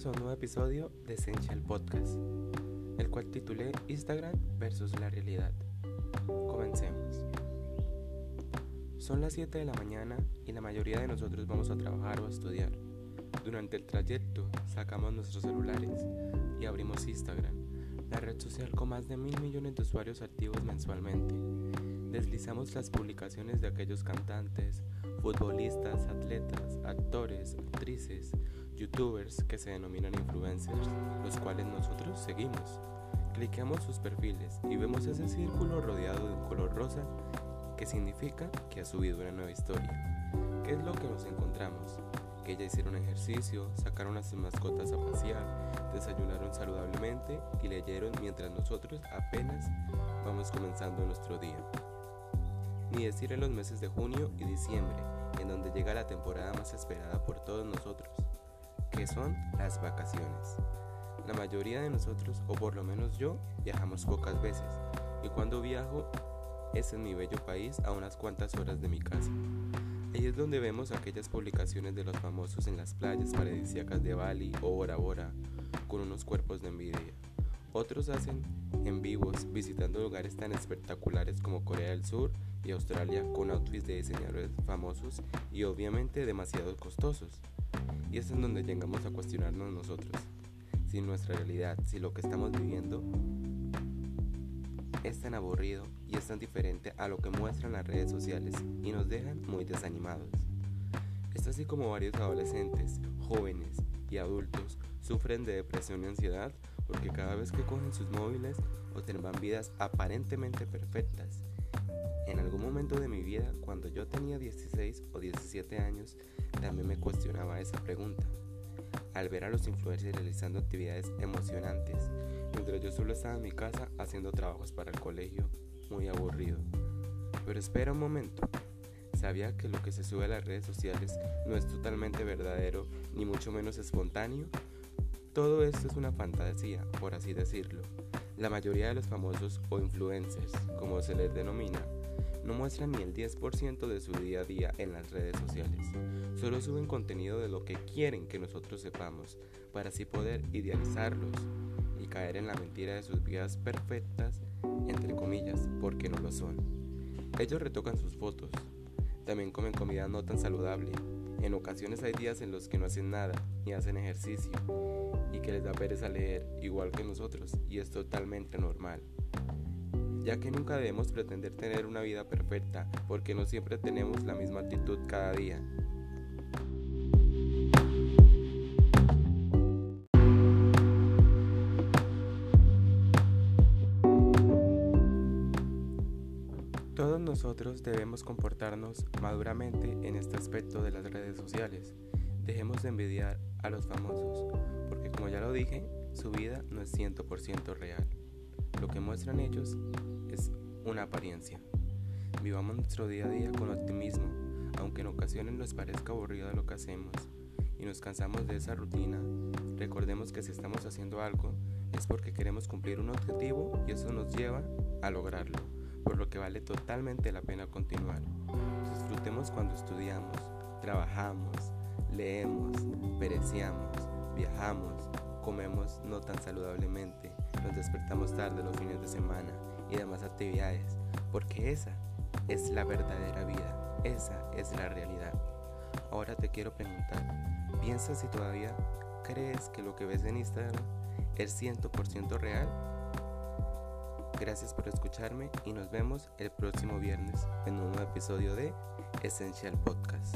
Bienvenidos a un nuevo episodio de Essential Podcast, el cual titulé Instagram versus la realidad. Comencemos. Son las 7 de la mañana y la mayoría de nosotros vamos a trabajar o a estudiar. Durante el trayecto sacamos nuestros celulares y abrimos Instagram, la red social con más de mil millones de usuarios activos mensualmente. Deslizamos las publicaciones de aquellos cantantes, futbolistas, atletas, actores, actrices, youtubers que se denominan influencers, los cuales nosotros seguimos. Cliqueamos sus perfiles y vemos ese círculo rodeado de un color rosa que significa que ha subido una nueva historia. ¿Qué es lo que nos encontramos? Que ya hicieron ejercicio, sacaron a sus mascotas a pasear, desayunaron saludablemente y leyeron mientras nosotros apenas vamos comenzando nuestro día. Ni decir en los meses de junio y diciembre, en donde llega la temporada más esperada por todos nosotros, que son las vacaciones. La mayoría de nosotros, o por lo menos yo, viajamos pocas veces, y cuando viajo es en mi bello país a unas cuantas horas de mi casa. Ahí es donde vemos aquellas publicaciones de los famosos en las playas paradisíacas de Bali o Bora Bora, con unos cuerpos de envidia. Otros hacen en vivos visitando lugares tan espectaculares como Corea del Sur y Australia con outfits de diseñadores famosos y obviamente demasiado costosos. Y es en donde llegamos a cuestionarnos nosotros, si nuestra realidad, si lo que estamos viviendo es tan aburrido y es tan diferente a lo que muestran las redes sociales y nos dejan muy desanimados. Es así como varios adolescentes, jóvenes y adultos sufren de depresión y ansiedad porque cada vez que cogen sus móviles observan vidas aparentemente perfectas. En algún momento de mi vida, cuando yo tenía 16 o 17 años, también me cuestionaba esa pregunta. Al ver a los influencers realizando actividades emocionantes, mientras yo solo estaba en mi casa haciendo trabajos para el colegio, muy aburrido. Pero espera un momento. ¿Sabía que lo que se sube a las redes sociales no es totalmente verdadero ni mucho menos espontáneo? Todo esto es una fantasía, por así decirlo. La mayoría de los famosos o influencers, como se les denomina, no muestran ni el 10% de su día a día en las redes sociales. Solo suben contenido de lo que quieren que nosotros sepamos, para así poder idealizarlos y caer en la mentira de sus vidas perfectas, entre comillas, porque no lo son. Ellos retocan sus fotos, también comen comida no tan saludable. En ocasiones hay días en los que no hacen nada, ni hacen ejercicio, y que les da pereza leer, igual que nosotros, y es totalmente normal ya que nunca debemos pretender tener una vida perfecta, porque no siempre tenemos la misma actitud cada día. Nosotros debemos comportarnos maduramente en este aspecto de las redes sociales. Dejemos de envidiar a los famosos, porque como ya lo dije, su vida no es 100% real. Lo que muestran ellos es una apariencia. Vivamos nuestro día a día con optimismo, aunque en ocasiones nos parezca aburrido lo que hacemos y nos cansamos de esa rutina. Recordemos que si estamos haciendo algo es porque queremos cumplir un objetivo y eso nos lleva a lograrlo, por lo que vale totalmente la pena continuar. Disfrutemos cuando estudiamos, trabajamos, leemos, pereciamos, viajamos, comemos no tan saludablemente, nos despertamos tarde los fines de semana y demás actividades, porque esa es la verdadera vida, esa es la realidad. Ahora te quiero preguntar, ¿piensas si todavía crees que lo que ves en Instagram es 100% real? Gracias por escucharme y nos vemos el próximo viernes en un nuevo episodio de Essential Podcast.